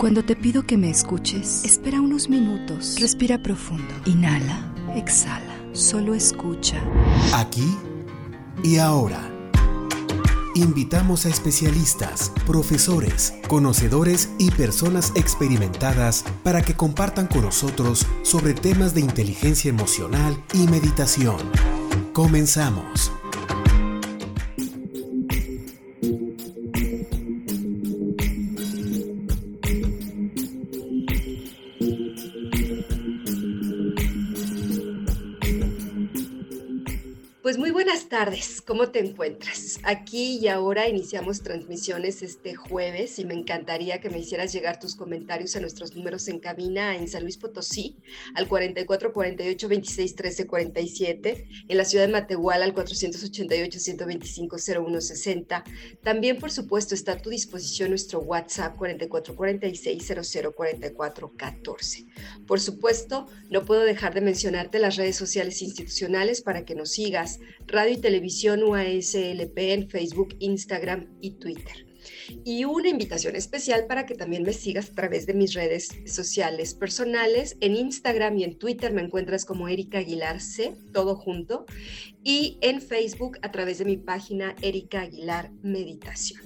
Cuando te pido que me escuches, espera unos minutos, respira profundo, inhala, exhala, solo escucha. Aquí y ahora. Invitamos a especialistas, profesores, conocedores y personas experimentadas para que compartan con nosotros sobre temas de inteligencia emocional y meditación. Comenzamos. Tardes, ¿cómo te encuentras? Aquí y ahora iniciamos transmisiones este jueves y me encantaría que me hicieras llegar tus comentarios a nuestros números en cabina en San Luis Potosí al 44 48 26 13 47, en la ciudad de Matehuala al 488 125 01 60. También, por supuesto, está a tu disposición nuestro WhatsApp 44 46 00 44 14. Por supuesto, no puedo dejar de mencionarte las redes sociales institucionales para que nos sigas, radio y televisión UASLP en Facebook, Instagram y Twitter. Y una invitación especial para que también me sigas a través de mis redes sociales personales. En Instagram y en Twitter me encuentras como Erika Aguilar C, todo junto. Y en Facebook a través de mi página Erika Aguilar Meditación.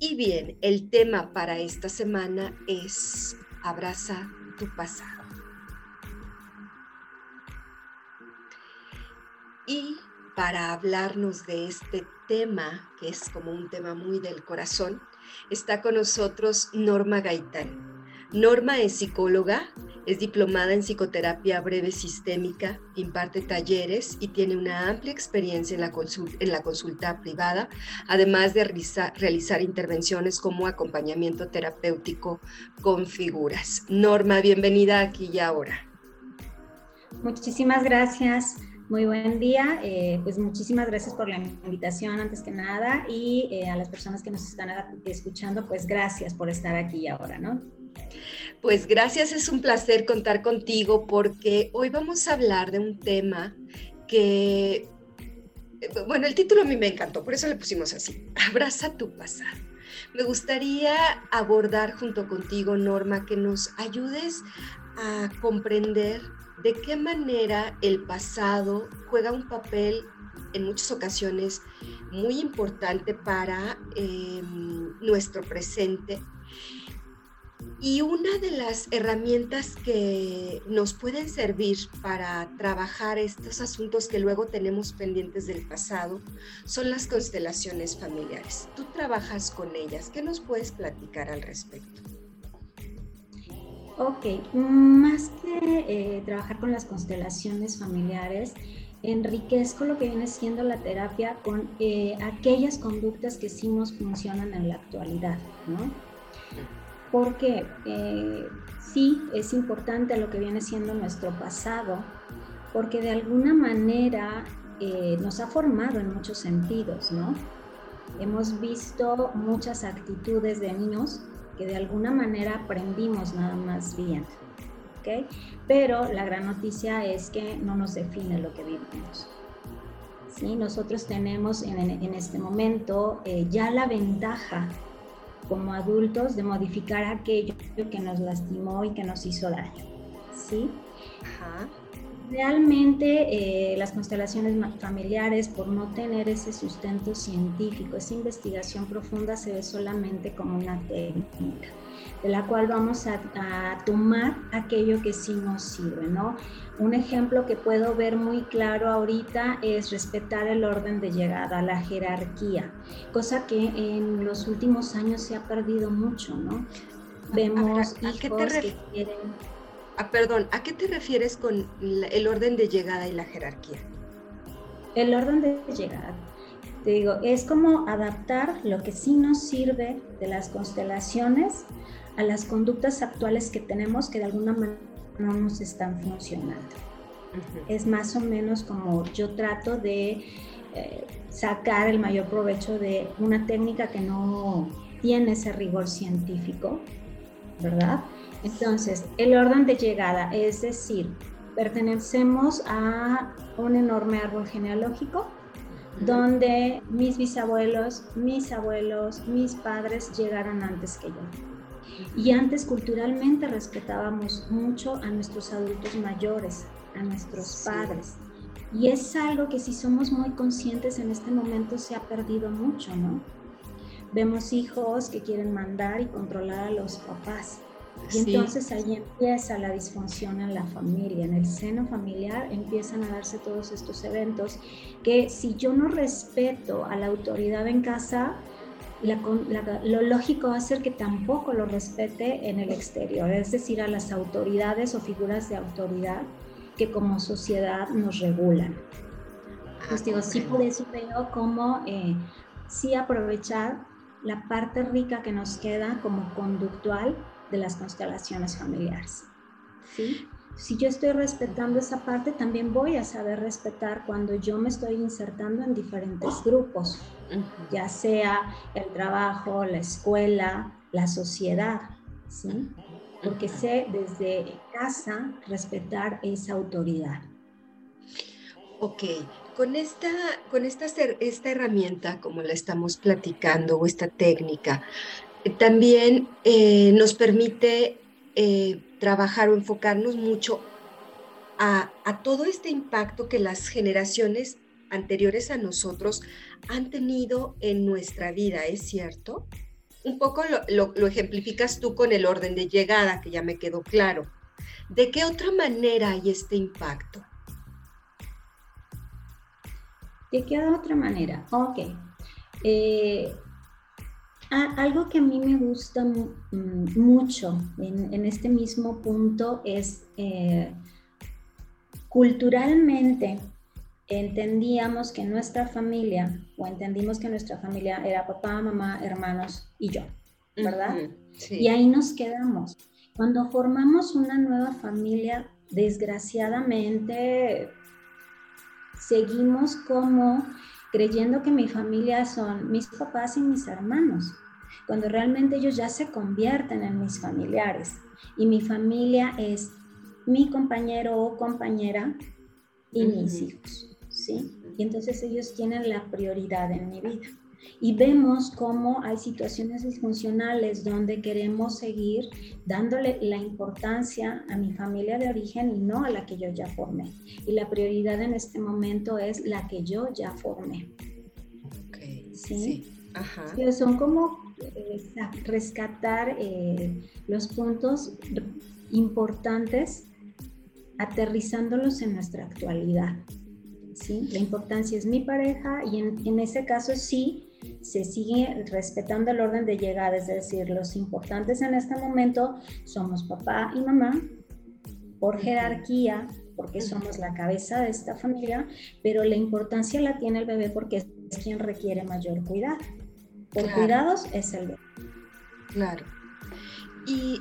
Y bien, el tema para esta semana es Abraza tu pasado. Y para hablarnos de este tema, que es como un tema muy del corazón, está con nosotros Norma Gaitán. Norma es psicóloga, es diplomada en psicoterapia breve sistémica, imparte talleres y tiene una amplia experiencia en la, consulta, privada, además de realizar intervenciones como acompañamiento terapéutico con figuras. Norma, bienvenida aquí y ahora. Muchísimas gracias. Muy buen día, eh, pues muchísimas gracias por la invitación antes que nada y eh, a las personas que nos están escuchando, pues gracias por estar aquí ahora, ¿no? Pues gracias, es un placer contar contigo porque hoy vamos a hablar de un tema que, eh, bueno, el título a mí me encantó, por eso le pusimos así, abraza tu pasado. Me gustaría abordar junto contigo, Norma, que nos ayudes a comprender de qué manera el pasado juega un papel en muchas ocasiones muy importante para em, nuestro presente. Y una de las herramientas que nos pueden servir para trabajar estos asuntos que luego tenemos pendientes del pasado son las constelaciones familiares. Tú trabajas con ellas. ¿Qué nos puedes platicar al respecto? Ok, más que eh, trabajar con las constelaciones familiares, enriquezco lo que viene siendo la terapia con eh, aquellas conductas que sí nos funcionan en la actualidad, ¿no? Porque eh, sí es importante lo que viene siendo nuestro pasado, porque de alguna manera nos ha formado en muchos sentidos, ¿no? Hemos visto muchas actitudes de niños que de alguna manera aprendimos nada más bien. Pero la gran noticia es que no nos define lo que vivimos. ¿sí? Nosotros tenemos en, en este momento eh, ya la ventaja como adultos de modificar aquello que nos lastimó y que nos hizo daño. ¿sí? Ajá. Realmente eh, las constelaciones familiares, por no tener ese sustento científico, esa investigación profunda, se ve solamente como una técnica de la cual vamos a, tomar aquello que sí nos sirve, ¿no? Un ejemplo que puedo ver muy claro ahorita es respetar el orden de llegada, la jerarquía, cosa que en los últimos años se ha perdido mucho, ¿no? Vemos hijos que quieren Ah, perdón, ¿a qué te refieres con el orden de llegada y la jerarquía? El orden de llegada. Te digo, es como adaptar lo que sí nos sirve de las constelaciones a las conductas actuales que tenemos que de alguna manera no nos están funcionando. Es más o menos como yo trato de eh, sacar el mayor provecho de una técnica que no tiene ese rigor científico, ¿verdad? Entonces, el orden de llegada, es decir, pertenecemos a un enorme árbol genealógico donde mis bisabuelos, mis abuelos, mis padres llegaron antes que yo. Y antes culturalmente respetábamos mucho a nuestros adultos mayores, a nuestros padres. Y es algo que si somos muy conscientes en este momento se ha perdido mucho, ¿no? Vemos hijos que quieren mandar y controlar a los papás. Y entonces ahí empieza la disfunción en la familia, en el seno familiar empiezan a darse todos estos eventos que si yo no respeto a la autoridad en casa, lo lógico va a ser que tampoco lo respete en el exterior, es decir, a las autoridades o figuras de autoridad que como sociedad nos regulan. Pues digo, sí por eso veo como eh, sí aprovechar la parte rica que nos queda como conductual de las constelaciones familiares. ¿sí? Si yo estoy respetando esa parte, también voy a saber respetar cuando yo me estoy insertando en diferentes grupos, ya sea el trabajo, la escuela, la sociedad, ¿sí? Porque sé desde casa respetar esa autoridad. Ok, con esta, con esta, esta herramienta, como la estamos platicando, o esta técnica, también eh, nos permite eh, trabajar o enfocarnos mucho a, todo este impacto que las generaciones anteriores a nosotros han tenido en nuestra vida, ¿es cierto? Un poco lo, ejemplificas tú con el orden de llegada, que ya me quedó claro. ¿De qué otra manera hay este impacto? ¿De qué otra manera? Ok. Eh, algo que a mí me gusta mm, mucho en, este mismo punto es eh, culturalmente entendíamos que nuestra familia, o entendimos que nuestra familia era papá, mamá, hermanos y yo, ¿verdad? Y ahí nos quedamos. Cuando formamos una nueva familia, desgraciadamente seguimos como creyendo que mi familia son mis papás y mis hermanos, cuando realmente ellos ya se convierten en mis familiares y mi familia es mi compañero o compañera y mis hijos, ¿sí? Y entonces ellos tienen la prioridad en mi vida. Y vemos cómo hay situaciones disfuncionales donde queremos seguir dándole la importancia a mi familia de origen y no a la que yo ya formé. Y la prioridad en este momento es la que yo ya formé. Okay. ¿Sí? Ajá. son como eh, rescatar eh, los puntos importantes aterrizándolos en nuestra actualidad. ¿sí? La importancia es mi pareja y en, en ese caso sí se sigue respetando el orden de llegada, es decir, los importantes en este momento somos papá y mamá por jerarquía, porque somos la cabeza de esta familia, pero la importancia la tiene el bebé porque es quien requiere mayor cuidado. Por cuidados es el bebé. Claro. ¿Y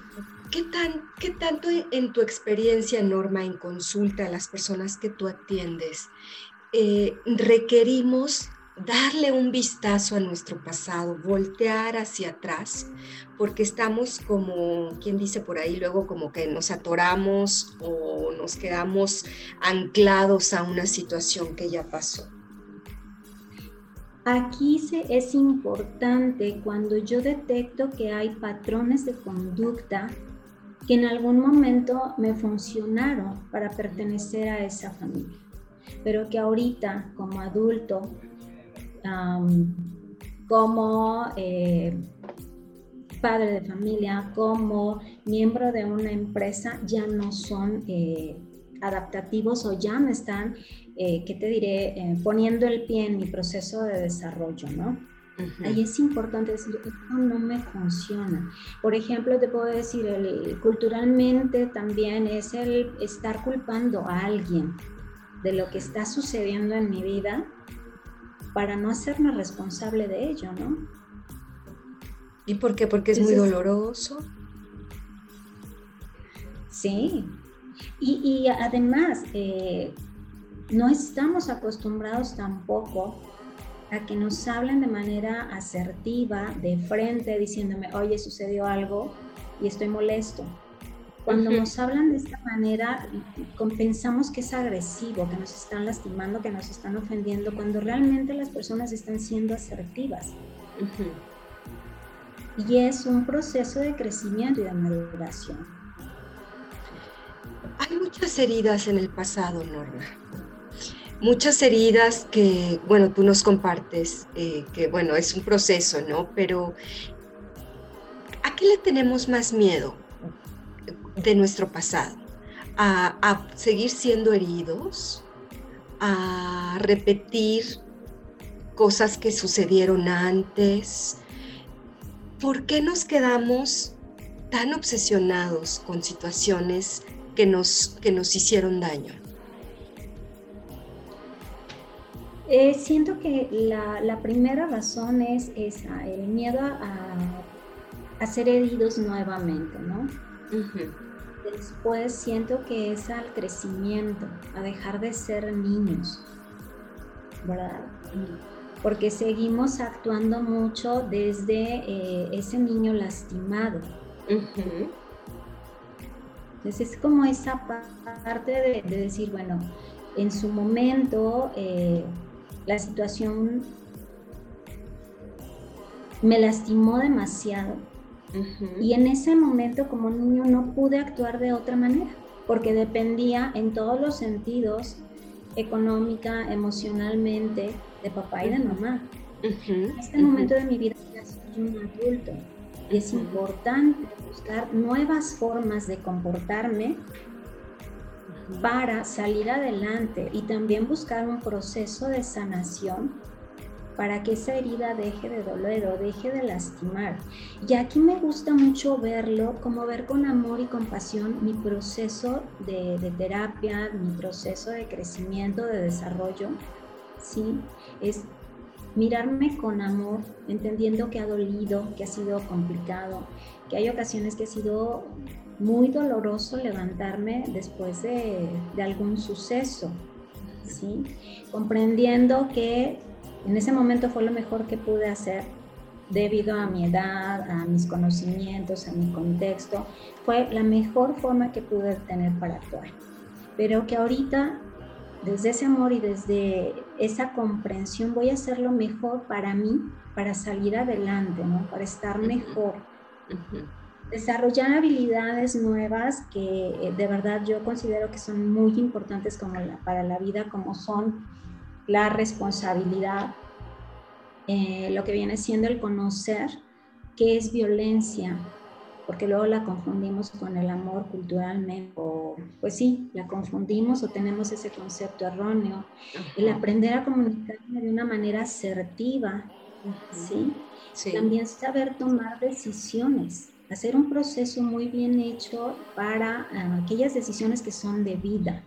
qué, tan, qué tanto en tu experiencia, Norma, en consulta a las personas que tú atiendes, eh, requerimos darle un vistazo a nuestro pasado, voltear hacia atrás, porque estamos como, quien dice por ahí, luego como que nos atoramos o nos quedamos anclados a una situación que ya pasó. Aquí se, es importante cuando yo detecto que hay patrones de conducta que en algún momento me funcionaron para pertenecer a esa familia, pero que ahorita como adulto como eh, padre de familia, como miembro de una empresa, ya no son eh, adaptativos o ya me están, eh, ¿qué te diré?, poniendo el pie en mi proceso de desarrollo, ¿no? Ahí es importante decir, esto no me funciona. Por ejemplo, te puedo decir, culturalmente también es el estar culpando a alguien de lo que está sucediendo en mi vida para no hacerme responsable de ello, ¿no? ¿Y por qué? Porque es muy doloroso. Sí. Y, además, eh, no estamos acostumbrados tampoco a que nos hablen de manera asertiva, de frente, diciéndome, oye, sucedió algo y estoy molesto. Cuando nos hablan de esta manera, pensamos que es agresivo, que nos están lastimando, que nos están ofendiendo, cuando realmente las personas están siendo asertivas. Y es un proceso de crecimiento y de maduración. Hay muchas heridas en el pasado, Norma muchas heridas que, bueno, tú nos compartes, eh, que, bueno, es un proceso, ¿no? Pero, ¿a qué le tenemos más miedo de nuestro pasado? ¿A, a seguir siendo heridos? ¿A repetir cosas que sucedieron antes? ¿Por qué nos quedamos tan obsesionados con situaciones que nos, que nos hicieron daño? Eh, siento que la, primera razón es esa, el miedo a, ser heridos nuevamente, ¿no? Después siento que es al crecimiento, a dejar de ser niños, ¿verdad? Porque seguimos actuando mucho desde eh, ese niño lastimado. Entonces es como esa parte de, decir, bueno, en su momento... Eh, la situación me lastimó demasiado. Y en ese momento como niño no pude actuar de otra manera, porque dependía en todos los sentidos, económica, emocionalmente, de papá y de mamá. En este momento de mi vida ya soy un adulto y es importante buscar nuevas formas de comportarme para salir adelante y también buscar un proceso de sanación para que esa herida deje de doler o deje de lastimar. Y aquí me gusta mucho verlo, como ver con amor y compasión mi proceso de, terapia, mi proceso de crecimiento, de desarrollo, ¿sí? Es mirarme con amor, entendiendo que ha dolido, que ha sido complicado, que hay ocasiones que ha sido muy doloroso levantarme después de, algún suceso, ¿sí? comprendiendo que en ese momento fue lo mejor que pude hacer debido a mi edad, a mis conocimientos, a mi contexto, fue la mejor forma que pude tener para actuar. Pero que ahorita, desde ese amor y desde esa comprensión, voy a hacer lo mejor para mí, para salir adelante, ¿no? para estar mejor desarrollar habilidades nuevas que eh, de verdad yo considero que son muy importantes como para la vida, como son la responsabilidad, eh, lo que viene siendo el conocer qué es violencia, porque luego la confundimos con el amor culturalmente, o pues sí, la confundimos o tenemos ese concepto erróneo. El aprender a comunicarme de una manera asertiva, ¿sí? ¿sí? También saber tomar decisiones hacer un proceso muy bien hecho para ah, aquellas decisiones que son de vida.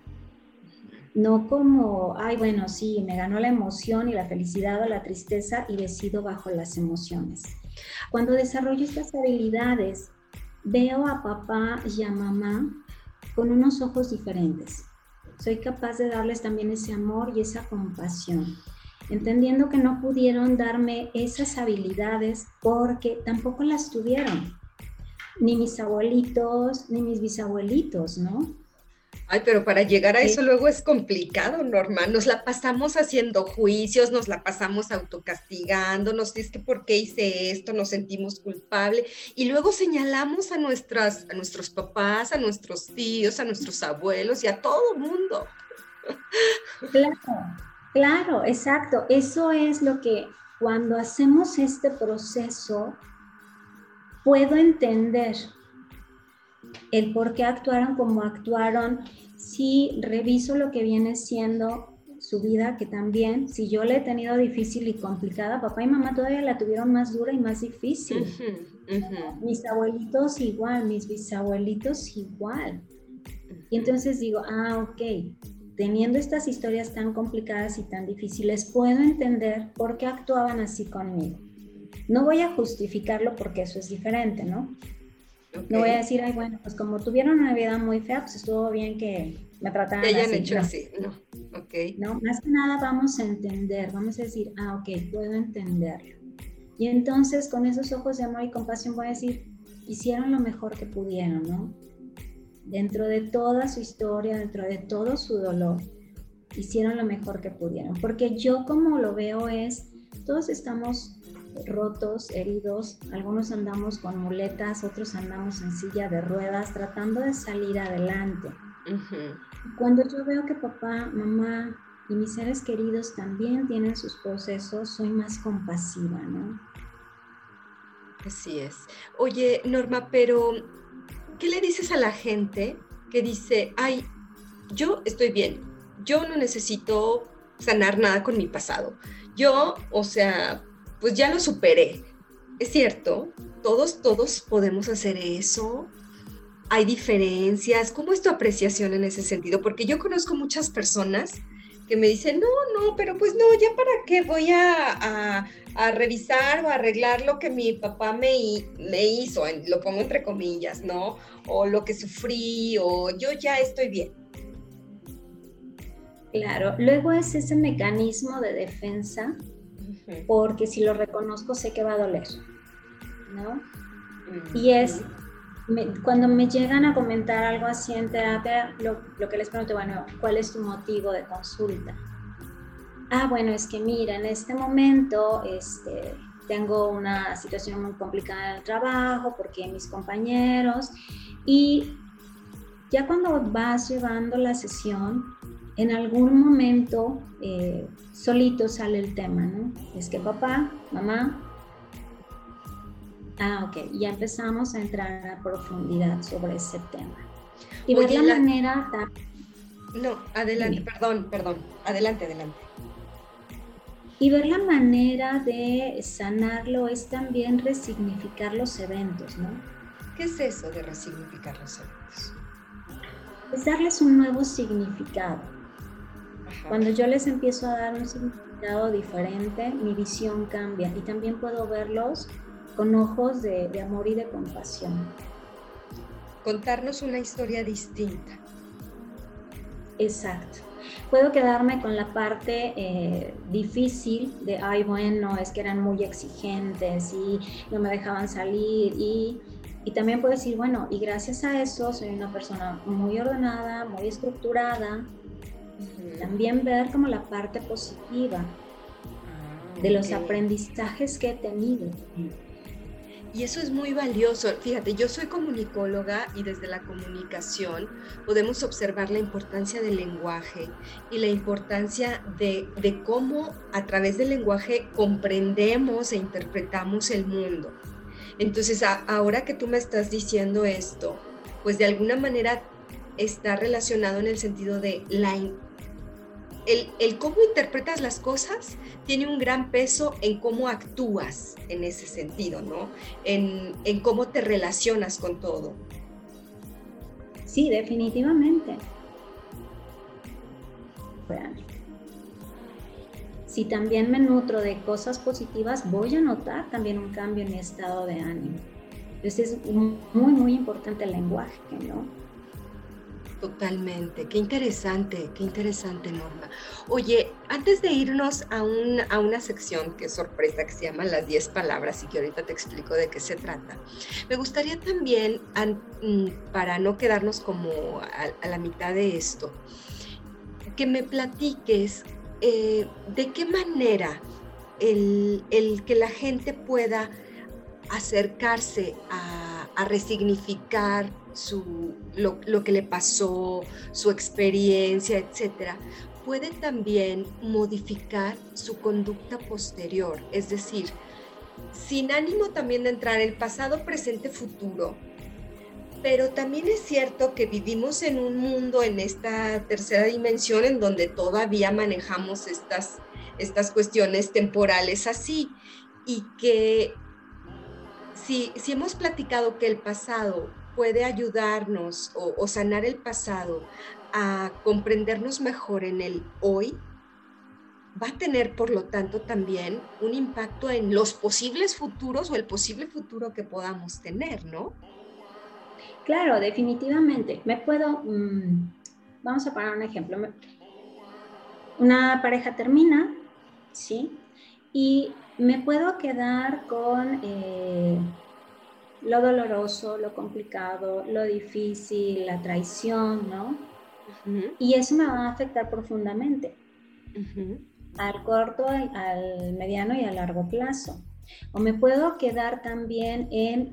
No como, ay, bueno, sí, me ganó la emoción y la felicidad o la tristeza y decido bajo las emociones. Cuando desarrollo estas habilidades, veo a papá y a mamá con unos ojos diferentes. Soy capaz de darles también ese amor y esa compasión, entendiendo que no pudieron darme esas habilidades porque tampoco las tuvieron ni mis abuelitos, ni mis bisabuelitos, ¿no? Ay, pero para llegar a eso luego es complicado, Norma. Nos la pasamos haciendo juicios, nos la pasamos autocastigándonos, es que por qué hice esto, nos sentimos culpables y luego señalamos a, nuestras, a nuestros papás, a nuestros tíos, a nuestros abuelos y a todo mundo. Claro, claro, exacto. Eso es lo que cuando hacemos este proceso puedo entender el por qué actuaron como actuaron si reviso lo que viene siendo su vida, que también, si yo la he tenido difícil y complicada, papá y mamá todavía la tuvieron más dura y más difícil. Mis abuelitos igual, mis bisabuelitos igual. Y entonces digo, ah, ok, teniendo estas historias tan complicadas y tan difíciles, puedo entender por qué actuaban así conmigo. No voy a justificarlo porque eso es diferente, ¿no? No voy a decir, ay, bueno, pues como tuvieron una vida muy fea, pues estuvo bien que me trataran hayan hecho así, no, ok. No, más que nada vamos a entender, vamos a decir, ah, ok, puedo entenderlo. Y entonces con esos ojos de amor y compasión voy a decir, hicieron lo mejor que pudieron, ¿no? dentro de toda su historia, dentro de todo su dolor, hicieron lo mejor que pudieron. Porque yo como lo veo es, todos estamos rotos, heridos, algunos andamos con muletas, otros andamos en silla de ruedas, tratando de salir adelante. Cuando yo veo que papá, mamá y mis seres queridos también tienen sus procesos, soy más compasiva, ¿no? Así es. Oye, Norma, pero ¿qué le dices a la gente que dice, ay, yo estoy bien, yo no necesito sanar nada con mi pasado? Yo, o sea, pues ya lo superé. Es cierto, todos, todos podemos hacer eso. Hay diferencias. ¿Cómo es tu apreciación en ese sentido? Porque yo conozco muchas personas que me dicen, no, no, pero pues no, ya para qué voy a, revisar o arreglar lo que mi papá me, me hizo, lo pongo entre comillas, ¿no? O lo que sufrí, o yo ya estoy bien. Claro, luego es ese mecanismo de defensa, porque si lo reconozco sé que va a doler, ¿no? Y es cuando me llegan a comentar algo así en terapia, lo, lo, que les pregunto, bueno, ¿cuál es tu motivo de consulta? Ah, bueno, es que mira, en este momento este, tengo una situación muy complicada en el trabajo porque mis compañeros y ya cuando vas llevando la sesión, en algún momento eh, solito sale el tema, ¿no? Es que papá, mamá, Ah, ok. Ya empezamos a entrar a profundidad sobre ese tema. Y ver la, manera... No, adelante, perdón, perdón. Adelante, adelante. Y ver la manera de sanarlo es también resignificar los eventos, ¿no? ¿Qué es eso de resignificar los eventos? Es darles un nuevo significado. Cuando yo les empiezo a dar un significado diferente, mi visión cambia y también puedo verlos con ojos de, amor y de compasión. Contarnos una historia distinta. Exacto. Puedo quedarme con la parte eh, difícil de, ay, bueno, es que eran muy exigentes y no me dejaban salir y, y también puedo decir, bueno, y gracias a eso soy una persona muy ordenada, muy estructurada. También ver como la parte positiva ah, de los aprendizajes que he tenido. Y eso es muy valioso. Fíjate, yo soy comunicóloga y desde la comunicación podemos observar la importancia del lenguaje y la importancia de, cómo a través del lenguaje comprendemos e interpretamos el mundo. Entonces, ahora que tú me estás diciendo esto, pues de alguna manera está relacionado en el sentido de la el, cómo interpretas las cosas tiene un gran peso en cómo actúas en ese sentido, ¿no? En, cómo te relacionas con todo. Sí, definitivamente. Si también me nutro de cosas positivas, voy a notar también un cambio en mi estado de ánimo. Entonces es muy, muy importante el lenguaje, ¿no? Totalmente, qué interesante, qué interesante Norma. Oye, antes de irnos a, a una sección que es sorpresa, que se llama las 10 palabras y que ahorita te explico de qué se trata, me gustaría también, mm, para no quedarnos como a, la mitad de esto, que me platiques eh, de qué manera el, el que la gente pueda acercarse a resignificar su, lo, que le pasó, su experiencia, etcétera, puede también modificar su conducta posterior. Es decir, sin ánimo también de entrar el pasado, presente, futuro. Pero también es cierto que vivimos en un mundo, en esta tercera dimensión, en donde todavía manejamos estas, estas cuestiones temporales así. Y que si, si hemos platicado que el pasado puede ayudarnos o, sanar el pasado a comprendernos mejor en el hoy, va a tener, por lo tanto, también un impacto en los posibles futuros o el posible futuro que podamos tener, ¿no? Claro, definitivamente. Me puedo, mm, vamos a poner un ejemplo. Una pareja termina, ¿sí? Y me puedo quedar con... Eh, lo doloroso, lo complicado, lo difícil, la traición, ¿no? Y eso me va a afectar profundamente al corto, al mediano y a largo plazo. O me puedo quedar también en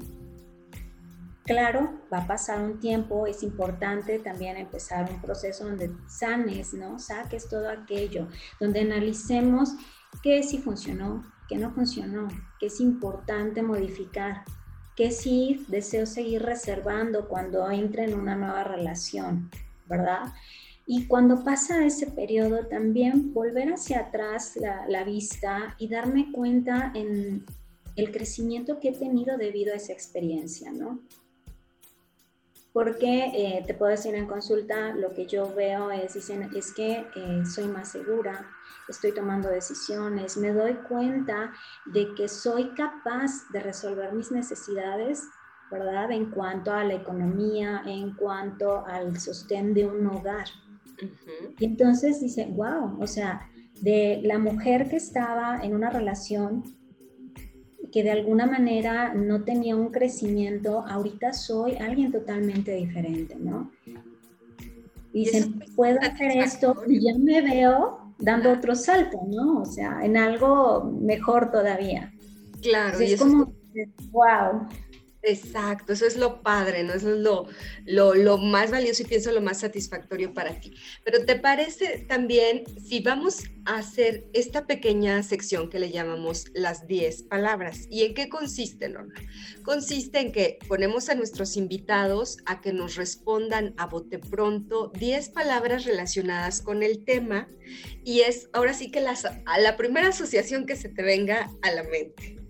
Claro, va a pasar un tiempo, es importante también empezar un proceso donde sanes, ¿no? Saques todo aquello, donde analicemos qué sí funcionó, qué no funcionó, qué es importante modificar, qué sí deseo seguir reservando cuando entre en una nueva relación, ¿verdad? Y cuando pasa ese periodo, también volver hacia atrás la, la, vista y darme cuenta en el crecimiento que he tenido debido a esa experiencia, ¿no? Porque eh, te puedo decir en consulta, lo que yo veo es, dicen, es que eh, soy más segura, estoy tomando decisiones, me doy cuenta de que soy capaz de resolver mis necesidades, ¿verdad? En cuanto a la economía, en cuanto al sostén de un hogar. Y entonces dice, wow, o sea, de la mujer que estaba en una relación que de alguna manera no tenía un crecimiento, ahorita soy alguien totalmente diferente, ¿no? Dicen, puedo hacer esto y ya me veo dando otro salto, ¿no? O sea, en algo mejor todavía. Claro, y es como, wow. Exacto, eso es lo padre, ¿no? Eso es lo, lo, más valioso y pienso lo más satisfactorio para ti. Pero ¿te parece también si vamos a hacer esta pequeña sección que le llamamos las 10 palabras? ¿Y en qué consiste, Lorna? Consiste en que ponemos a nuestros invitados a que nos respondan a bote pronto 10 palabras relacionadas con el tema y es ahora sí que a la primera asociación que se te venga a la mente.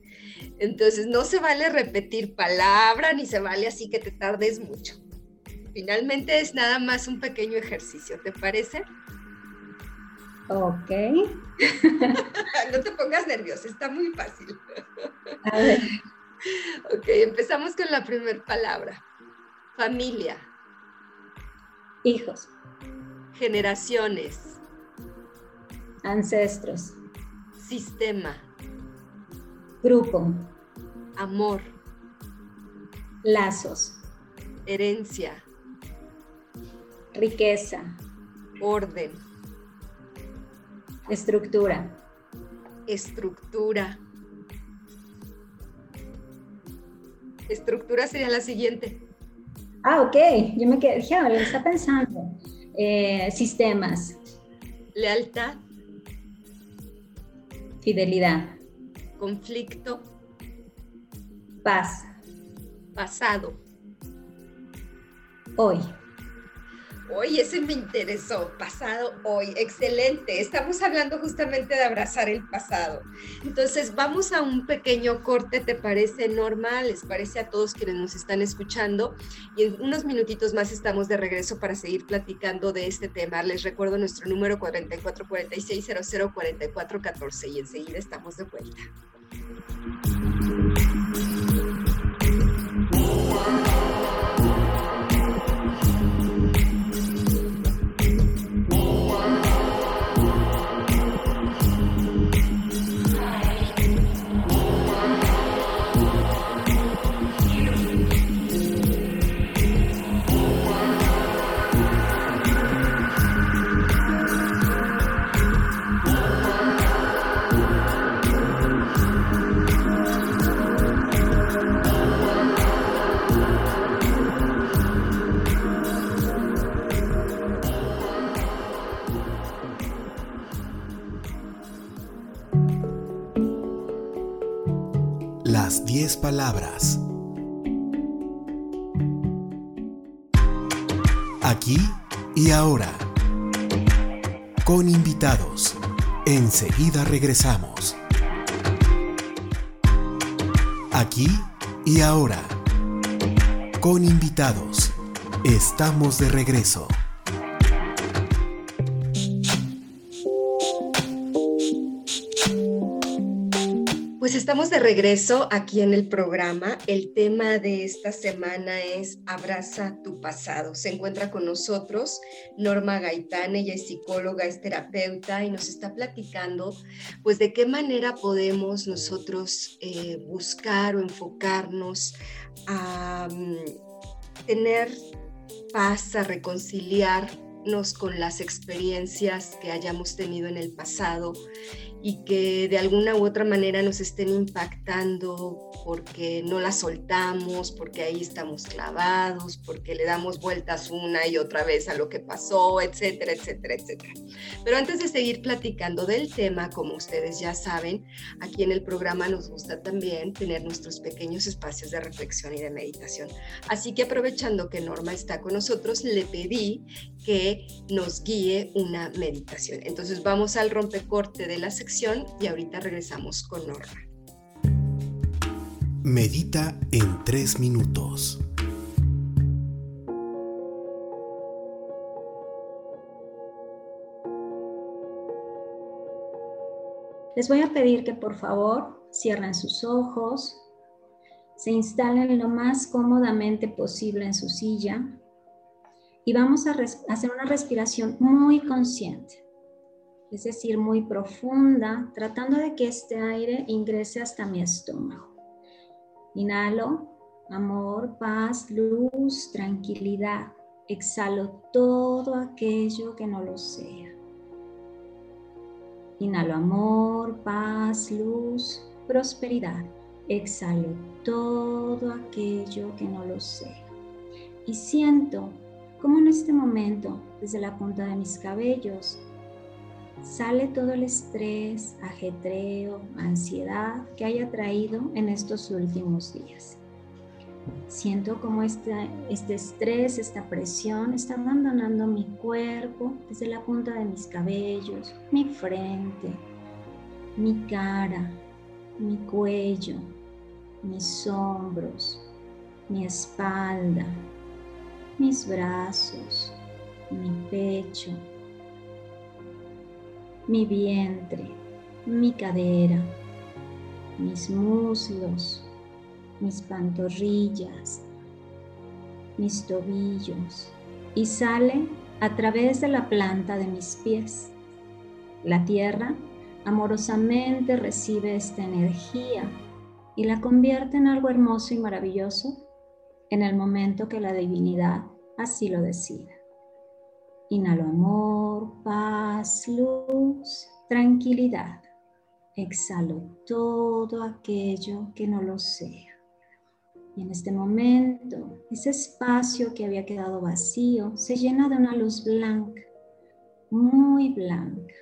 Entonces, no se vale repetir palabra ni se vale así que te tardes mucho. Finalmente es nada más un pequeño ejercicio, ¿te parece? Ok. no te pongas nerviosa, está muy fácil. A ver. Ok, empezamos con la primera palabra. Familia. Hijos. Generaciones. Ancestros. Sistema. Grupo. Amor. Lazos. Herencia. Riqueza. Orden. Estructura. Estructura. Estructura sería la siguiente. Ah, ok. Yo me quedé, ya, lo está pensando. Eh, sistemas. Lealtad. Fidelidad conflicto, paz, pasado, hoy. Hoy ese me interesó, pasado, hoy, excelente. Estamos hablando justamente de abrazar el pasado. Entonces, vamos a un pequeño corte, ¿te parece normal? ¿Les parece a todos quienes nos están escuchando? Y en unos minutitos más estamos de regreso para seguir platicando de este tema. Les recuerdo nuestro número 4446004414 y enseguida estamos de vuelta. Palabras. Aquí y ahora. Con invitados. Enseguida regresamos. Aquí y ahora. Con invitados. Estamos de regreso. Regreso aquí en el programa. El tema de esta semana es Abraza tu pasado. Se encuentra con nosotros Norma Gaitán, ella es psicóloga, es terapeuta y nos está platicando pues de qué manera podemos nosotros eh, buscar o enfocarnos a mm, tener paz, a reconciliarnos con las experiencias que hayamos tenido en el pasado y que de alguna u otra manera nos estén impactando porque no la soltamos, porque ahí estamos clavados, porque le damos vueltas una y otra vez a lo que pasó, etcétera, etcétera, etcétera. Pero antes de seguir platicando del tema, como ustedes ya saben, aquí en el programa nos gusta también tener nuestros pequeños espacios de reflexión y de meditación. Así que aprovechando que Norma está con nosotros, le pedí que nos guíe una meditación. Entonces vamos al rompecorte de la sección y ahorita regresamos con Norma. Medita en tres minutos. Les voy a pedir que por favor cierren sus ojos, se instalen lo más cómodamente posible en su silla y vamos a hacer una respiración muy consciente es decir, muy profunda, tratando de que este aire ingrese hasta mi estómago. Inhalo, amor, paz, luz, tranquilidad. Exhalo todo aquello que no lo sea. Inhalo amor, paz, luz, prosperidad. Exhalo todo aquello que no lo sea. Y siento como en este momento, desde la punta de mis cabellos, sale todo el estrés, ajetreo, ansiedad que haya traído en estos últimos días. Siento como este, este estrés, esta presión está abandonando mi cuerpo desde la punta de mis cabellos, mi frente, mi cara, mi cuello, mis hombros, mi espalda, mis brazos, mi pecho, mi vientre, mi cadera, mis muslos, mis pantorrillas, mis tobillos y sale a través de la planta de mis pies. La tierra amorosamente recibe esta energía y la convierte en algo hermoso y maravilloso en el momento que la divinidad así lo decida. Inhalo amor, paz, luz, tranquilidad. Exhalo todo aquello que no lo sea. Y en este momento, ese espacio que había quedado vacío se llena de una luz blanca, muy blanca.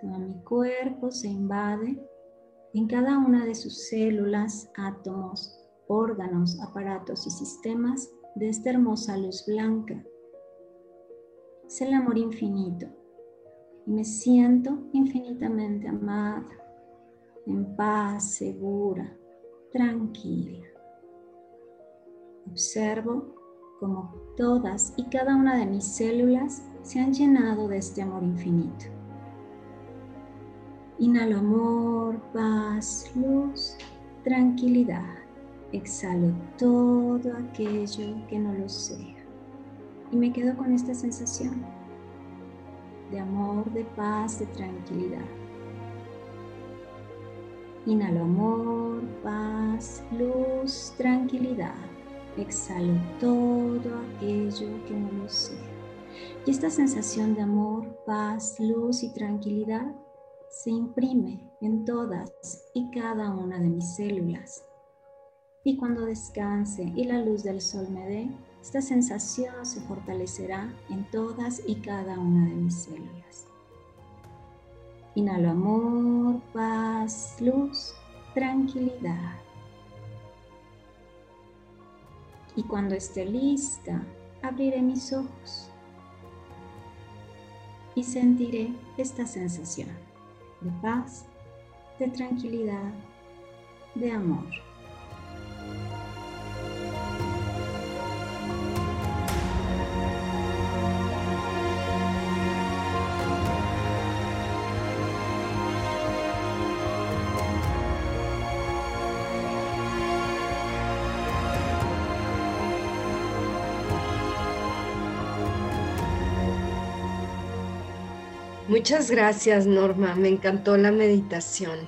Todo mi cuerpo se invade en cada una de sus células, átomos, órganos, aparatos y sistemas de esta hermosa luz blanca es el amor infinito. Y me siento infinitamente amada, en paz, segura, tranquila. Observo como todas y cada una de mis células se han llenado de este amor infinito. Inhalo amor, paz, luz, tranquilidad. Exhalo todo aquello que no lo sea y me quedo con esta sensación de amor, de paz, de tranquilidad. Inhalo amor, paz, luz, tranquilidad. Exhalo todo aquello que no lo sea. Y esta sensación de amor, paz, luz y tranquilidad se imprime en todas y cada una de mis células. Y cuando descanse y la luz del sol me dé, esta sensación se fortalecerá en todas y cada una de mis células. Inhalo amor, paz, luz, tranquilidad. Y cuando esté lista, abriré mis ojos y sentiré esta sensación de paz, de tranquilidad, de amor. Muchas gracias, Norma. Me encantó la meditación.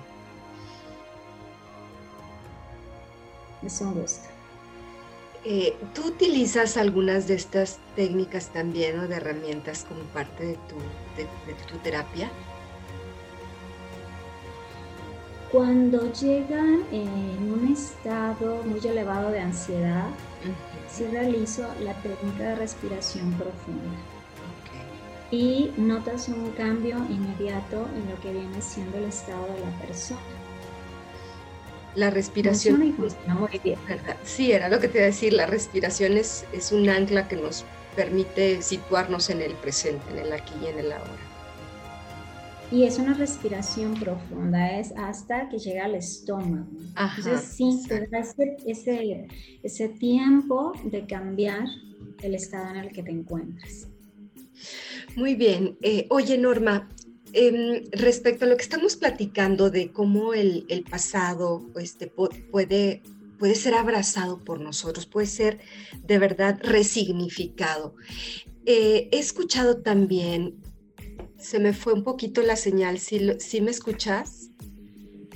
Es un gusto. Eh, ¿Tú utilizas algunas de estas técnicas también o de herramientas como parte de tu, de, tu terapia? Cuando llegan en un estado muy elevado de ansiedad, sí realizo la técnica de respiración profunda. Y notas un cambio inmediato en lo que viene siendo el estado de la persona la respiración. Sí, era lo que te iba a decir, la respiración es, es un ancla que nos permite situarnos en el presente, en el aquí y en el ahora. Y es una respiración profunda, es hasta que llega al estómago. Entonces sí, te da ese, ese tiempo de cambiar el estado en el que te encuentras. Muy bien. Eh, oye, Norma, Em, respecto a lo que estamos platicando de cómo el, pasado este, puede, puede ser abrazado por nosotros, puede ser de verdad resignificado. Eh, he escuchado también, se me fue un poquito la señal, ¿sí, me escuchas?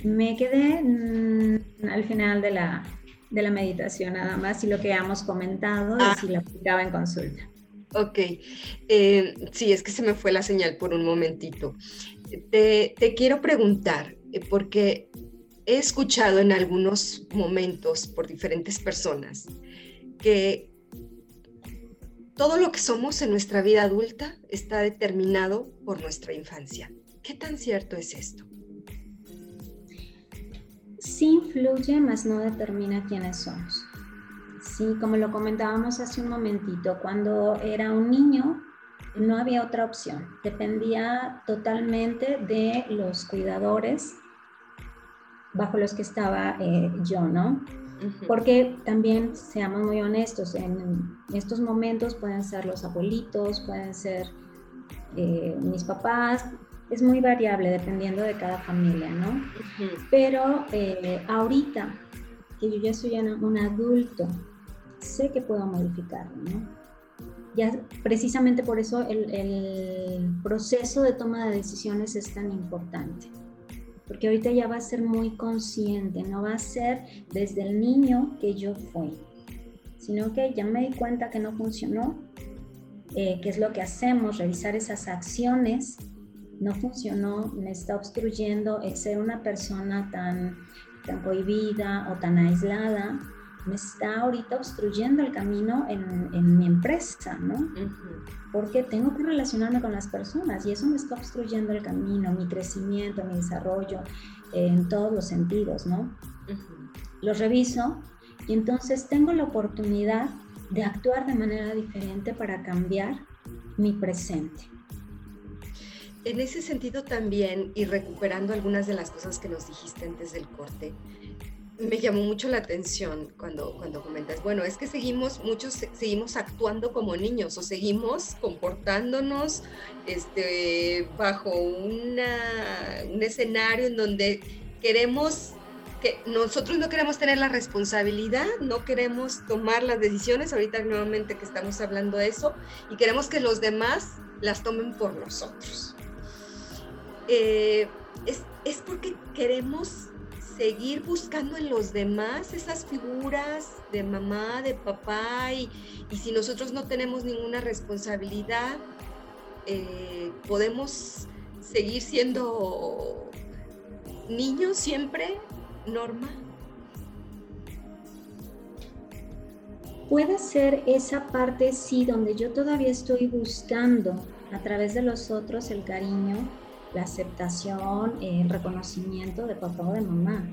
Me quedé mm, al final de la, de la meditación nada más y lo que hemos comentado ah. y si lo aplicaba en consulta. Ok, eh, sí, es que se me fue la señal por un momentito. Te, quiero preguntar, eh, porque he escuchado en algunos momentos por diferentes personas que todo lo que somos en nuestra vida adulta está determinado por nuestra infancia. ¿Qué tan cierto es esto? Sí influye, mas no determina quiénes somos. Sí, como lo comentábamos hace un momentito, cuando era un niño no había otra opción, dependía totalmente de los cuidadores bajo los que estaba eh, yo, ¿no? Porque también, seamos muy honestos, en estos momentos pueden ser los abuelitos, pueden ser eh, mis papás, es muy variable dependiendo de cada familia, ¿no? Pero eh, ahorita que yo ya soy un adulto, sé que puedo modificarlo, ¿no? Ya precisamente por eso el, el, proceso de toma de decisiones es tan importante, porque ahorita ya va a ser muy consciente, no va a ser desde el niño que yo fui, sino que ya me di cuenta que no funcionó, eh, qué es lo que hacemos, revisar esas acciones, no funcionó, me está obstruyendo el ser una persona tan, tan cohibida o tan aislada, me está ahorita obstruyendo el camino en, mi empresa, ¿no? Porque tengo que relacionarme con las personas y eso me está obstruyendo el camino, mi crecimiento, mi desarrollo, en todos los sentidos, ¿no? Lo reviso y entonces tengo la oportunidad de actuar de manera diferente para cambiar mi presente. En ese sentido también, y recuperando algunas de las cosas que nos dijiste antes del corte, me llamó mucho la atención cuando, cuando comentas, bueno, es que seguimos, muchos seguimos actuando como niños o seguimos comportándonos este, bajo una, un escenario en donde queremos que nosotros no queremos tener la responsabilidad, no queremos tomar las decisiones, ahorita nuevamente que estamos hablando de eso, y queremos que los demás las tomen por nosotros. Eh, es, es porque queremos seguir buscando en los demás esas figuras de mamá, de papá, y, si nosotros no tenemos ninguna responsabilidad, eh, podemos seguir siendo niños siempre, Norma. Puede ser esa parte, sí, donde yo todavía estoy buscando a través de los otros el cariño, la aceptación, el reconocimiento de papá o de mamá.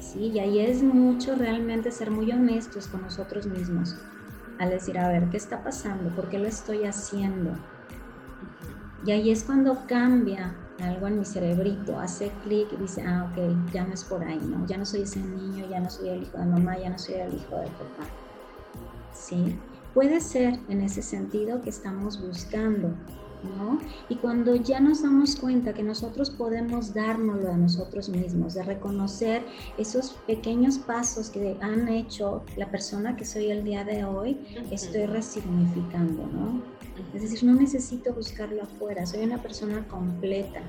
Sí, y ahí es mucho realmente ser muy honestos con nosotros mismos al decir, a ver, ¿qué está pasando? ¿Por qué lo estoy haciendo? Y ahí es cuando cambia algo en mi cerebrito, hace clic y dice, ah, ok, ya no es por ahí, ¿no? Ya no soy ese niño, ya no soy el hijo de mamá, ya no soy el hijo de papá. ¿Sí? Puede ser en ese sentido que estamos buscando y cuando ya nos damos cuenta que nosotros podemos dárnoslo a nosotros mismos, de reconocer esos pequeños pasos que han hecho la persona que soy el día de hoy, estoy resignificando, ¿no? Es decir, no necesito buscarlo afuera, soy una persona completa.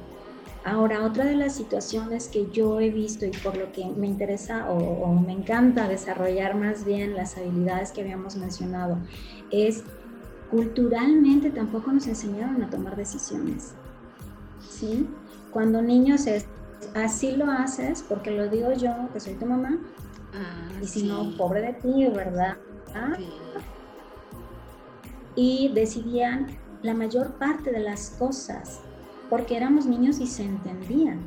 Ahora, otra de las situaciones que yo he visto y por lo que me interesa o, me encanta desarrollar más bien las habilidades que habíamos mencionado es culturalmente tampoco nos enseñaron a tomar decisiones. ¿Sí? Cuando niños es, así lo haces porque lo digo yo, que soy tu mamá, ah, y si no, pobre de ti, ¿verdad? Y decidían la mayor parte de las cosas porque éramos niños y se entendían.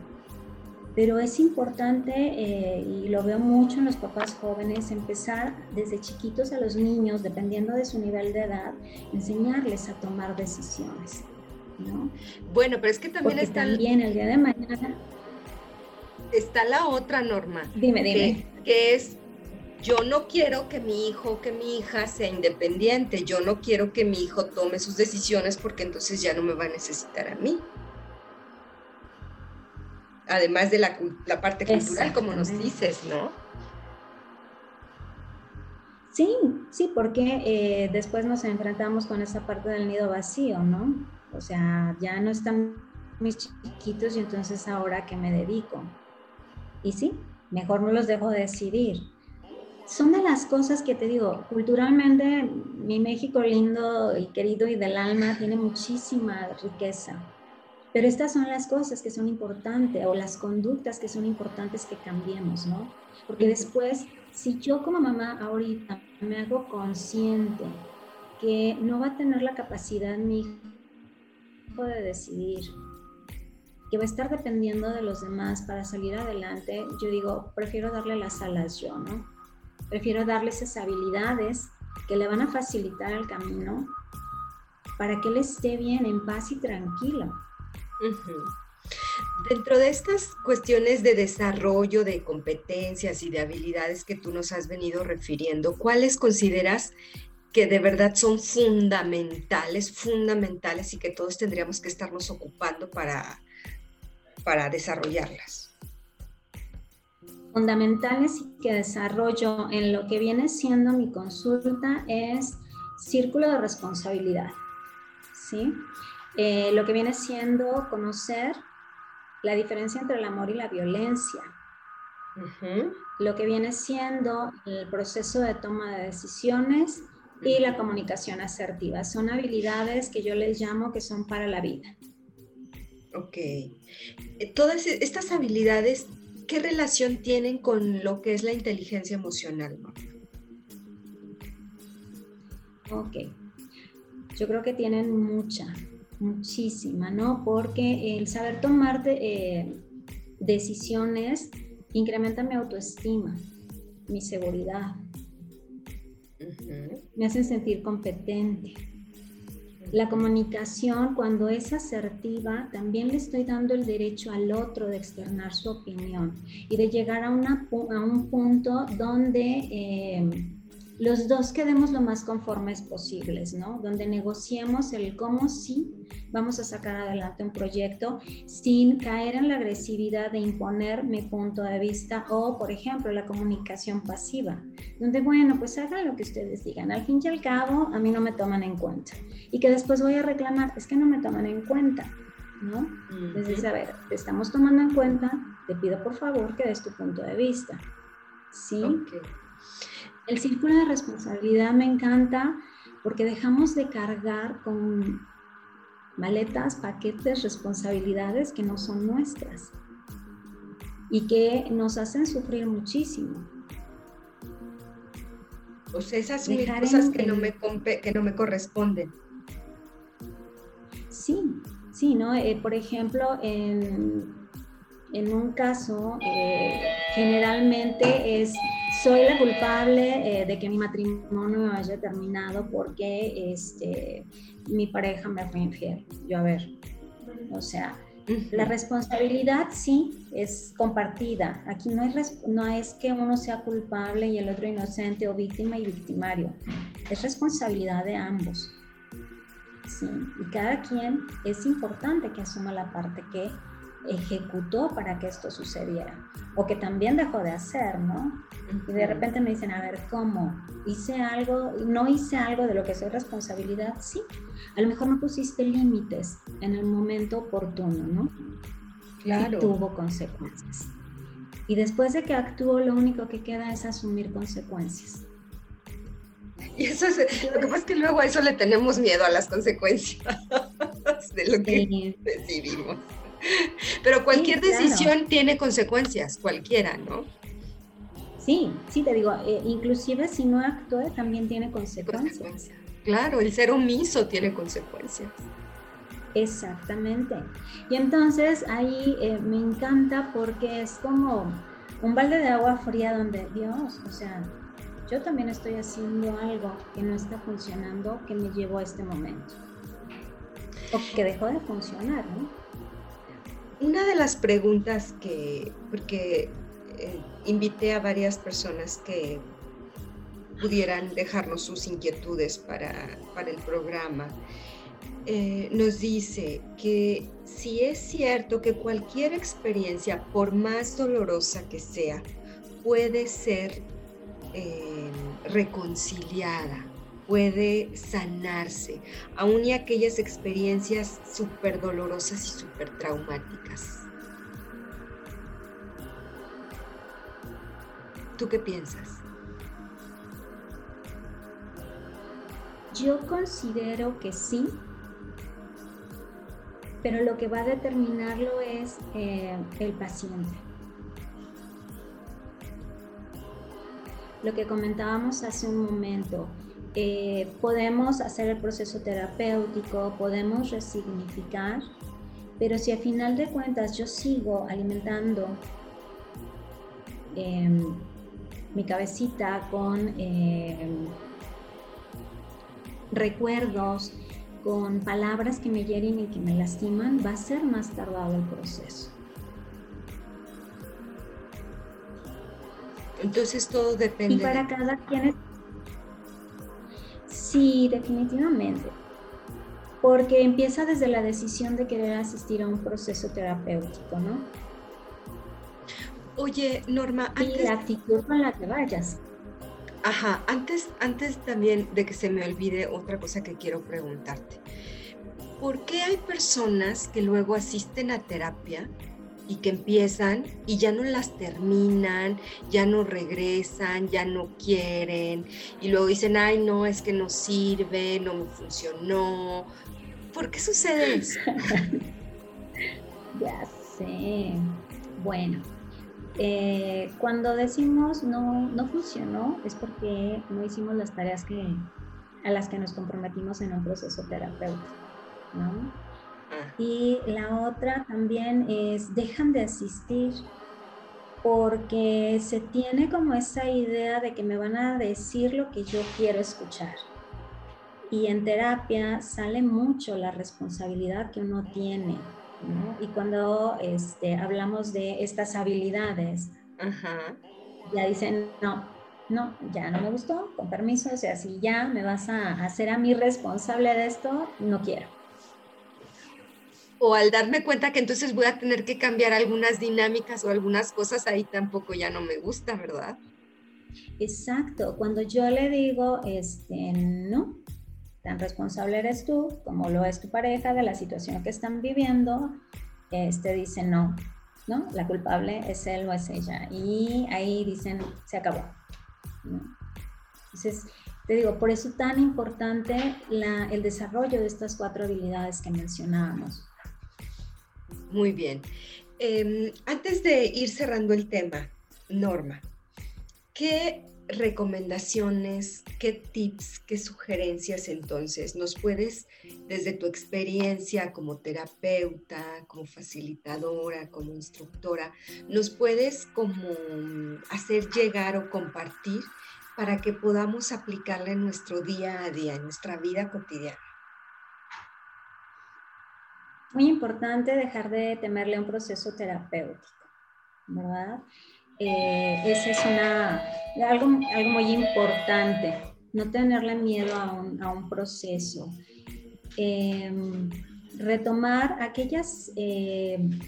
Pero es importante, eh, y lo veo mucho en los papás jóvenes, empezar desde chiquitos a los niños, dependiendo de su nivel de edad, enseñarles a tomar decisiones. ¿no? Bueno, pero es que también está... También el día de mañana... Está la otra norma. Dime, dime. que es yo no quiero que mi hijo que mi hija sea independiente, yo no quiero que mi hijo tome sus decisiones porque entonces ya no me va a necesitar a mí además de la, parte cultural, como nos dices, ¿no? Sí, sí, porque eh, después nos enfrentamos con esa parte del nido vacío, ¿no? O sea, ya no están mis chiquitos y entonces ahora que me dedico. Y sí, mejor no los dejo decidir. Son de las cosas que te digo, culturalmente mi México lindo y querido y del alma tiene muchísima riqueza. Pero estas son las cosas que son importantes o las conductas que son importantes que cambiemos, ¿no? Porque después, si yo como mamá ahorita me hago consciente que no va a tener la capacidad mi hijo de decidir, que va a estar dependiendo de los demás para salir adelante, yo digo, prefiero darle las alas yo, ¿no? Prefiero darle esas habilidades que le van a facilitar el camino para que él esté bien, en paz y tranquilo. Dentro de estas cuestiones de desarrollo de competencias y de habilidades que tú nos has venido refiriendo, ¿cuáles consideras que de verdad son fundamentales, fundamentales y que todos tendríamos que estarnos ocupando para, para desarrollarlas? Fundamentales y que desarrollo en lo que viene siendo mi consulta es círculo de responsabilidad. ¿Sí? Eh, lo que viene siendo conocer la diferencia entre el amor y la violencia. Lo que viene siendo el proceso de toma de decisiones y la comunicación asertiva. Son habilidades que yo les llamo que son para la vida. Ok. Eh, todas e, estas habilidades, ¿qué relación tienen con lo que es la inteligencia emocional? Ok. Yo creo que tienen mucha, muchísima, ¿no? Porque el saber tomar eh, decisiones incrementa mi autoestima, mi seguridad, me hacen sentir competente. La comunicación, cuando es asertiva, también le estoy dando el derecho al otro de externar su opinión y de llegar a, una, a un punto donde... Eh, los dos quedemos lo más conformes posibles, ¿no? Donde negociemos el cómo sí vamos a sacar adelante un proyecto sin caer en la agresividad de imponer mi punto de vista o, por ejemplo, la comunicación pasiva, donde, bueno, pues hagan lo que ustedes digan. Al fin y al cabo, a mí no me toman en cuenta. Y que después voy a reclamar, es que no me toman en cuenta. ¿no? Entonces, a ver, te estamos tomando en cuenta, te pido por favor que des tu punto de vista. ¿Sí? El círculo de responsabilidad me encanta porque dejamos de cargar con maletas, paquetes, responsabilidades que no son nuestras y que nos hacen sufrir muchísimo. O sea, esas son cosas que no, me, que no me corresponden. Sí, sí, ¿no? Eh, por ejemplo, en, en un caso, eh, generalmente es soy la culpable eh, de que mi matrimonio haya terminado porque este, mi pareja me fue infiel. Yo, a ver, o sea, la responsabilidad sí es compartida. Aquí no es, no es que uno sea culpable y el otro inocente o víctima y victimario. Es responsabilidad de ambos. Sí, y cada quien es importante que asuma la parte que ejecutó para que esto sucediera o que también dejó de hacer, ¿no? Y de repente me dicen, a ver, ¿cómo? ¿Hice algo? ¿No hice algo de lo que soy responsabilidad? Sí. A lo mejor no pusiste límites en el momento oportuno, ¿no? Claro. Y tuvo consecuencias. Y después de que actúo, lo único que queda es asumir consecuencias. Y eso es, lo que pasa es que luego a eso le tenemos miedo a las consecuencias de lo que decidimos. Pero cualquier decisión tiene consecuencias, cualquiera, ¿no? Sí, sí, te digo, eh, inclusive si no actúe también tiene consecuencias. Claro, el ser omiso tiene consecuencias. Exactamente. Y entonces ahí eh, me encanta porque es como un balde de agua fría donde, Dios, o sea, yo también estoy haciendo algo que no está funcionando, que me llevó a este momento. O que dejó de funcionar, ¿no? Una de las preguntas que, porque eh, invité a varias personas que pudieran dejarnos sus inquietudes para, para el programa, eh, nos dice que si es cierto que cualquier experiencia, por más dolorosa que sea, puede ser eh, reconciliada, puede sanarse, aún y aquellas experiencias súper dolorosas y súper traumáticas. ¿Tú qué piensas? Yo considero que sí, pero lo que va a determinarlo es eh, el paciente. Lo que comentábamos hace un momento, eh, podemos hacer el proceso terapéutico, podemos resignificar, pero si a final de cuentas yo sigo alimentando em, mi cabecita con em, recuerdos, con palabras que me hieren y que me lastiman, va a ser más tardado el proceso. Entonces todo depende. Y para cada quien es... Sí, definitivamente. Porque empieza desde la decisión de querer asistir a un proceso terapéutico, ¿no? Oye, Norma, antes... Y la actitud con la que vayas. Ajá, antes, antes también de que se me olvide otra cosa que quiero preguntarte. ¿Por qué hay personas que luego asisten a terapia y que empiezan y ya no las terminan, ya no regresan, ya no quieren y luego dicen, ay, no, es que no sirve, no me funcionó? ¿Por qué sucede eso? ya sé. Bueno, eh, cuando decimos no, no funcionó es porque no hicimos las tareas que, a las que nos comprometimos en un proceso terapéutico, ¿no? Y la otra también es dejan de asistir porque se tiene como esa idea de que me van a decir lo que yo quiero escuchar. Y en terapia sale mucho la responsabilidad que uno tiene y cuando este, hablamos de estas habilidades, ya dicen, no, no, ya no me gustó, con permiso, o sea, si ya me vas a hacer a mí responsable de esto, no quiero. O al darme cuenta que entonces voy a tener que cambiar algunas dinámicas o algunas cosas, ahí tampoco ya no me gusta, ¿verdad? Exacto, cuando yo le digo, este, no, Tan responsable eres tú como lo es tu pareja de la situación que están viviendo. Este dice no, ¿no? La culpable es él o es ella. Y ahí dicen, se acabó. Entonces, te digo, por eso tan importante el desarrollo de estas cuatro habilidades que mencionábamos. Muy bien. Em, antes de ir cerrando el tema, Norma, ¿qué recomendaciones, qué tips, qué sugerencias entonces nos puedes, desde tu experiencia como terapeuta, como facilitadora, como instructora, nos puedes como hacer llegar o compartir para que podamos aplicarla en nuestro día a día, en nuestra vida cotidiana? Muy importante dejar de temerle a un proceso terapéutico, ¿verdad? eh, esa es una, algo, algo muy importante, no tenerle miedo a un, a un proceso. Em, retomar aquellas em,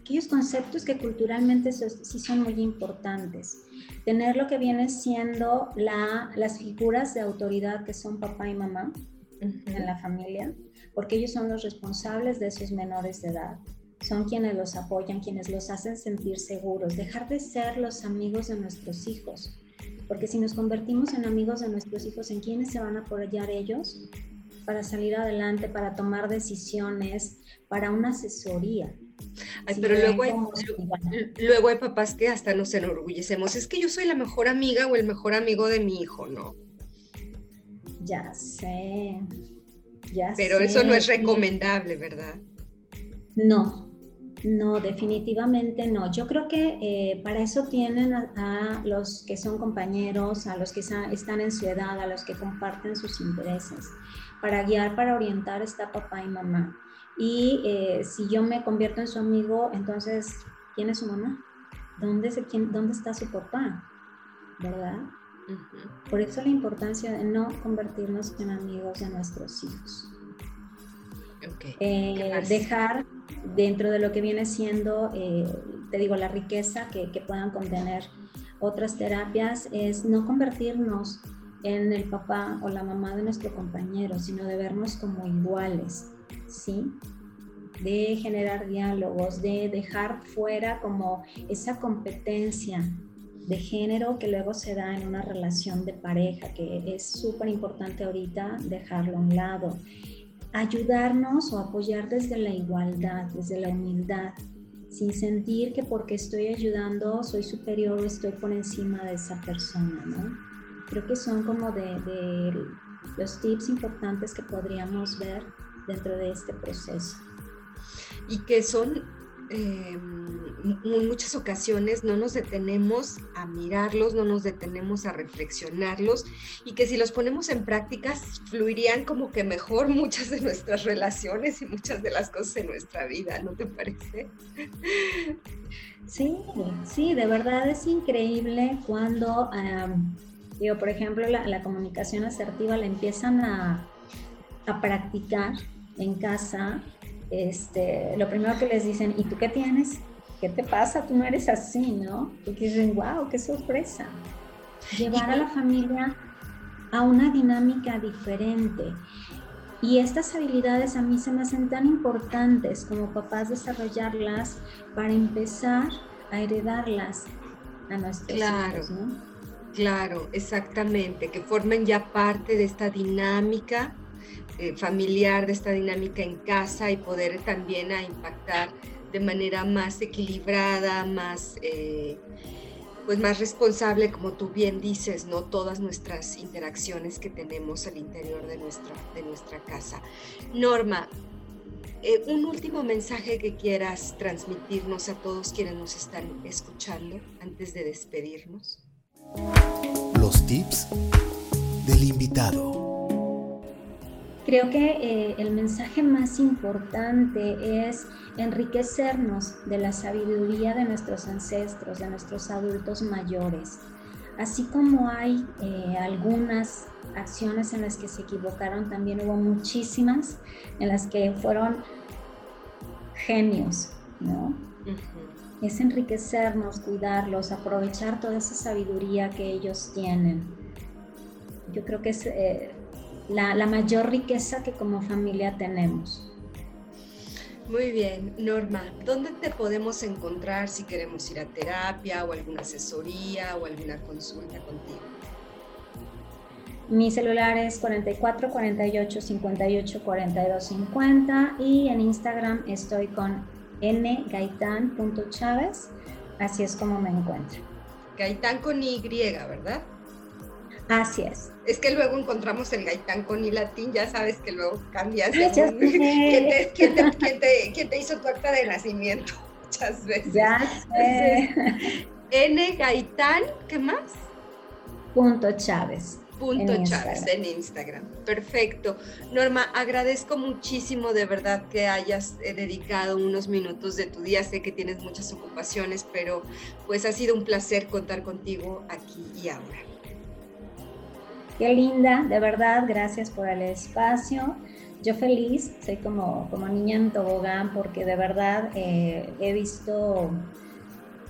aquellos conceptos que culturalmente sí son muy importantes. Tener lo que viene siendo la, las figuras de autoridad que son papá y mamá en la familia, porque ellos son los responsables de esos menores de edad. Son quienes los apoyan, quienes los hacen sentir seguros. Dejar de ser los amigos de nuestros hijos. Porque si nos convertimos en amigos de nuestros hijos, ¿en quiénes se van a apoyar ellos? Para salir adelante, para tomar decisiones, para una asesoría. pero luego hay, luego hay papás que hasta nos enorgullecemos. Es que yo soy la mejor amiga o el mejor amigo de mi hijo, ¿no? Ya sé. Ya Pero eso no es recomendable, ¿verdad? No, no, definitivamente no. Yo creo que eh, para eso tienen a, los que son compañeros, a los que están en su edad, a los que comparten sus intereses. Para guiar, para orientar está papá y mamá. Y eh, si yo me convierto en su amigo, entonces, ¿quién es su mamá? ¿Dónde, quién, ¿Dónde está su papá? ¿Verdad? Por eso la importancia de no convertirnos en amigos de nuestros hijos. Eh, dejar dentro de lo que viene siendo, eh, te digo, la riqueza que, que, puedan contener otras terapias, es no convertirnos en el papá o la mamá de nuestro compañero, sino de vernos como iguales, ¿sí? De generar diálogos, de dejar fuera como esa competencia de género que luego se da en una relación de pareja, que es súper importante ahorita dejarlo a un lado ayudarnos o apoyar desde la igualdad, desde la humildad, sin sentir que porque estoy ayudando soy superior estoy por encima de esa persona, ¿no? Creo que son como de los tips importantes que podríamos ver dentro de este proceso. Y que son en muchas ocasiones no nos detenemos a mirarlos, no nos detenemos a reflexionarlos y que si los ponemos en prácticas fluirían como que mejor muchas de nuestras relaciones y muchas de las cosas en nuestra vida, ¿no te parece? Sí, sí, de verdad es increíble cuando, digo, por ejemplo, la, comunicación asertiva la empiezan a, a practicar en casa este, lo primero que les dicen, ¿y tú qué tienes? ¿Qué te pasa? Tú no eres así, ¿no? Porque dicen, wow, qué sorpresa. Llevar a la familia a una dinámica diferente. Y estas habilidades a mí se me hacen tan importantes como papás desarrollarlas para empezar a heredarlas a nuestros hijos, ¿no? Claro, exactamente, que formen ya parte de esta dinámica eh, familiar, de esta dinámica en casa y poder también a impactar de manera más equilibrada, más, eh, pues más responsable, como tú bien dices, ¿no? Todas nuestras interacciones que tenemos al interior de nuestra, de nuestra casa. Norma, eh, un último mensaje que quieras transmitirnos a todos quienes nos están escuchando antes de despedirnos. Los tips del invitado. Creo que eh, el mensaje más importante es enriquecernos de la sabiduría de nuestros ancestros, de nuestros adultos mayores. Así como hay eh, algunas acciones en las que se equivocaron, también hubo muchísimas en las que fueron genios, ¿no? Es enriquecernos, cuidarlos, aprovechar toda esa sabiduría que ellos tienen. Yo creo que es eh, la, mayor riqueza que como familia tenemos. Muy bien, Norma, ¿dónde te podemos encontrar si queremos ir a terapia o alguna asesoría o alguna consulta contigo? Mi celular es 44 48 58 42 50 y en Instagram estoy con ngaitan.chávez, así es como me encuentro. Gaitán con Y, ¿verdad? Así es. Es que luego encontramos el gaitán con y latín, ya sabes que luego cambias. ¿Quién te, quién, te, quién, te, hizo tu acta de nacimiento? Muchas veces. Ya sé. N gaitán, ¿qué más? Punto Chávez. Punto Chávez en Instagram. Perfecto. Norma, agradezco muchísimo de verdad que hayas eh, dedicado unos minutos de tu día. Sé que tienes muchas ocupaciones, pero pues ha sido un placer contar contigo aquí y ahora. Qué linda, de verdad, gracias por el espacio. yo feliz, soy como, como niña en tobogán porque de verdad eh, he visto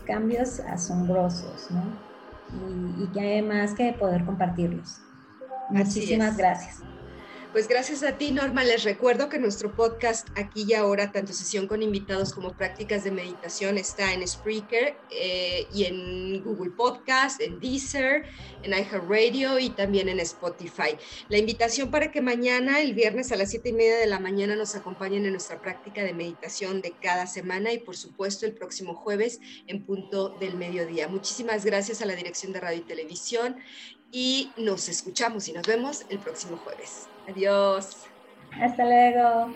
cambios asombrosos, ¿no? Y, y que además que poder compartirlos. Muchísimas gracias. Pues gracias a ti, Norma. Les recuerdo que nuestro podcast aquí y ahora, tanto sesión con invitados como prácticas de meditación, está en Spreaker eh, y en Google Podcast, en Deezer, en iHeartRadio y también en Spotify. La invitación para que mañana, el viernes a las siete y media de la mañana, nos acompañen en nuestra práctica de meditación de cada semana y, por supuesto, el próximo jueves en punto del mediodía. Muchísimas gracias a la Dirección de Radio y Televisión y nos escuchamos y nos vemos el próximo jueves. Adiós. Hasta luego.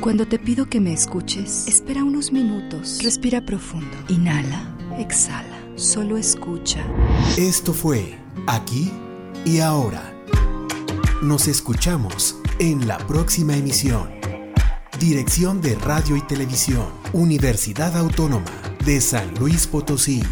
Cuando te pido que me escuches, espera unos minutos, respira profundo, inhala, exhala, solo escucha. Esto fue Aquí y Ahora. Nos escuchamos en la próxima emisión. Dirección de Radio y Televisión, Universidad Autónoma de San Luis Potosí.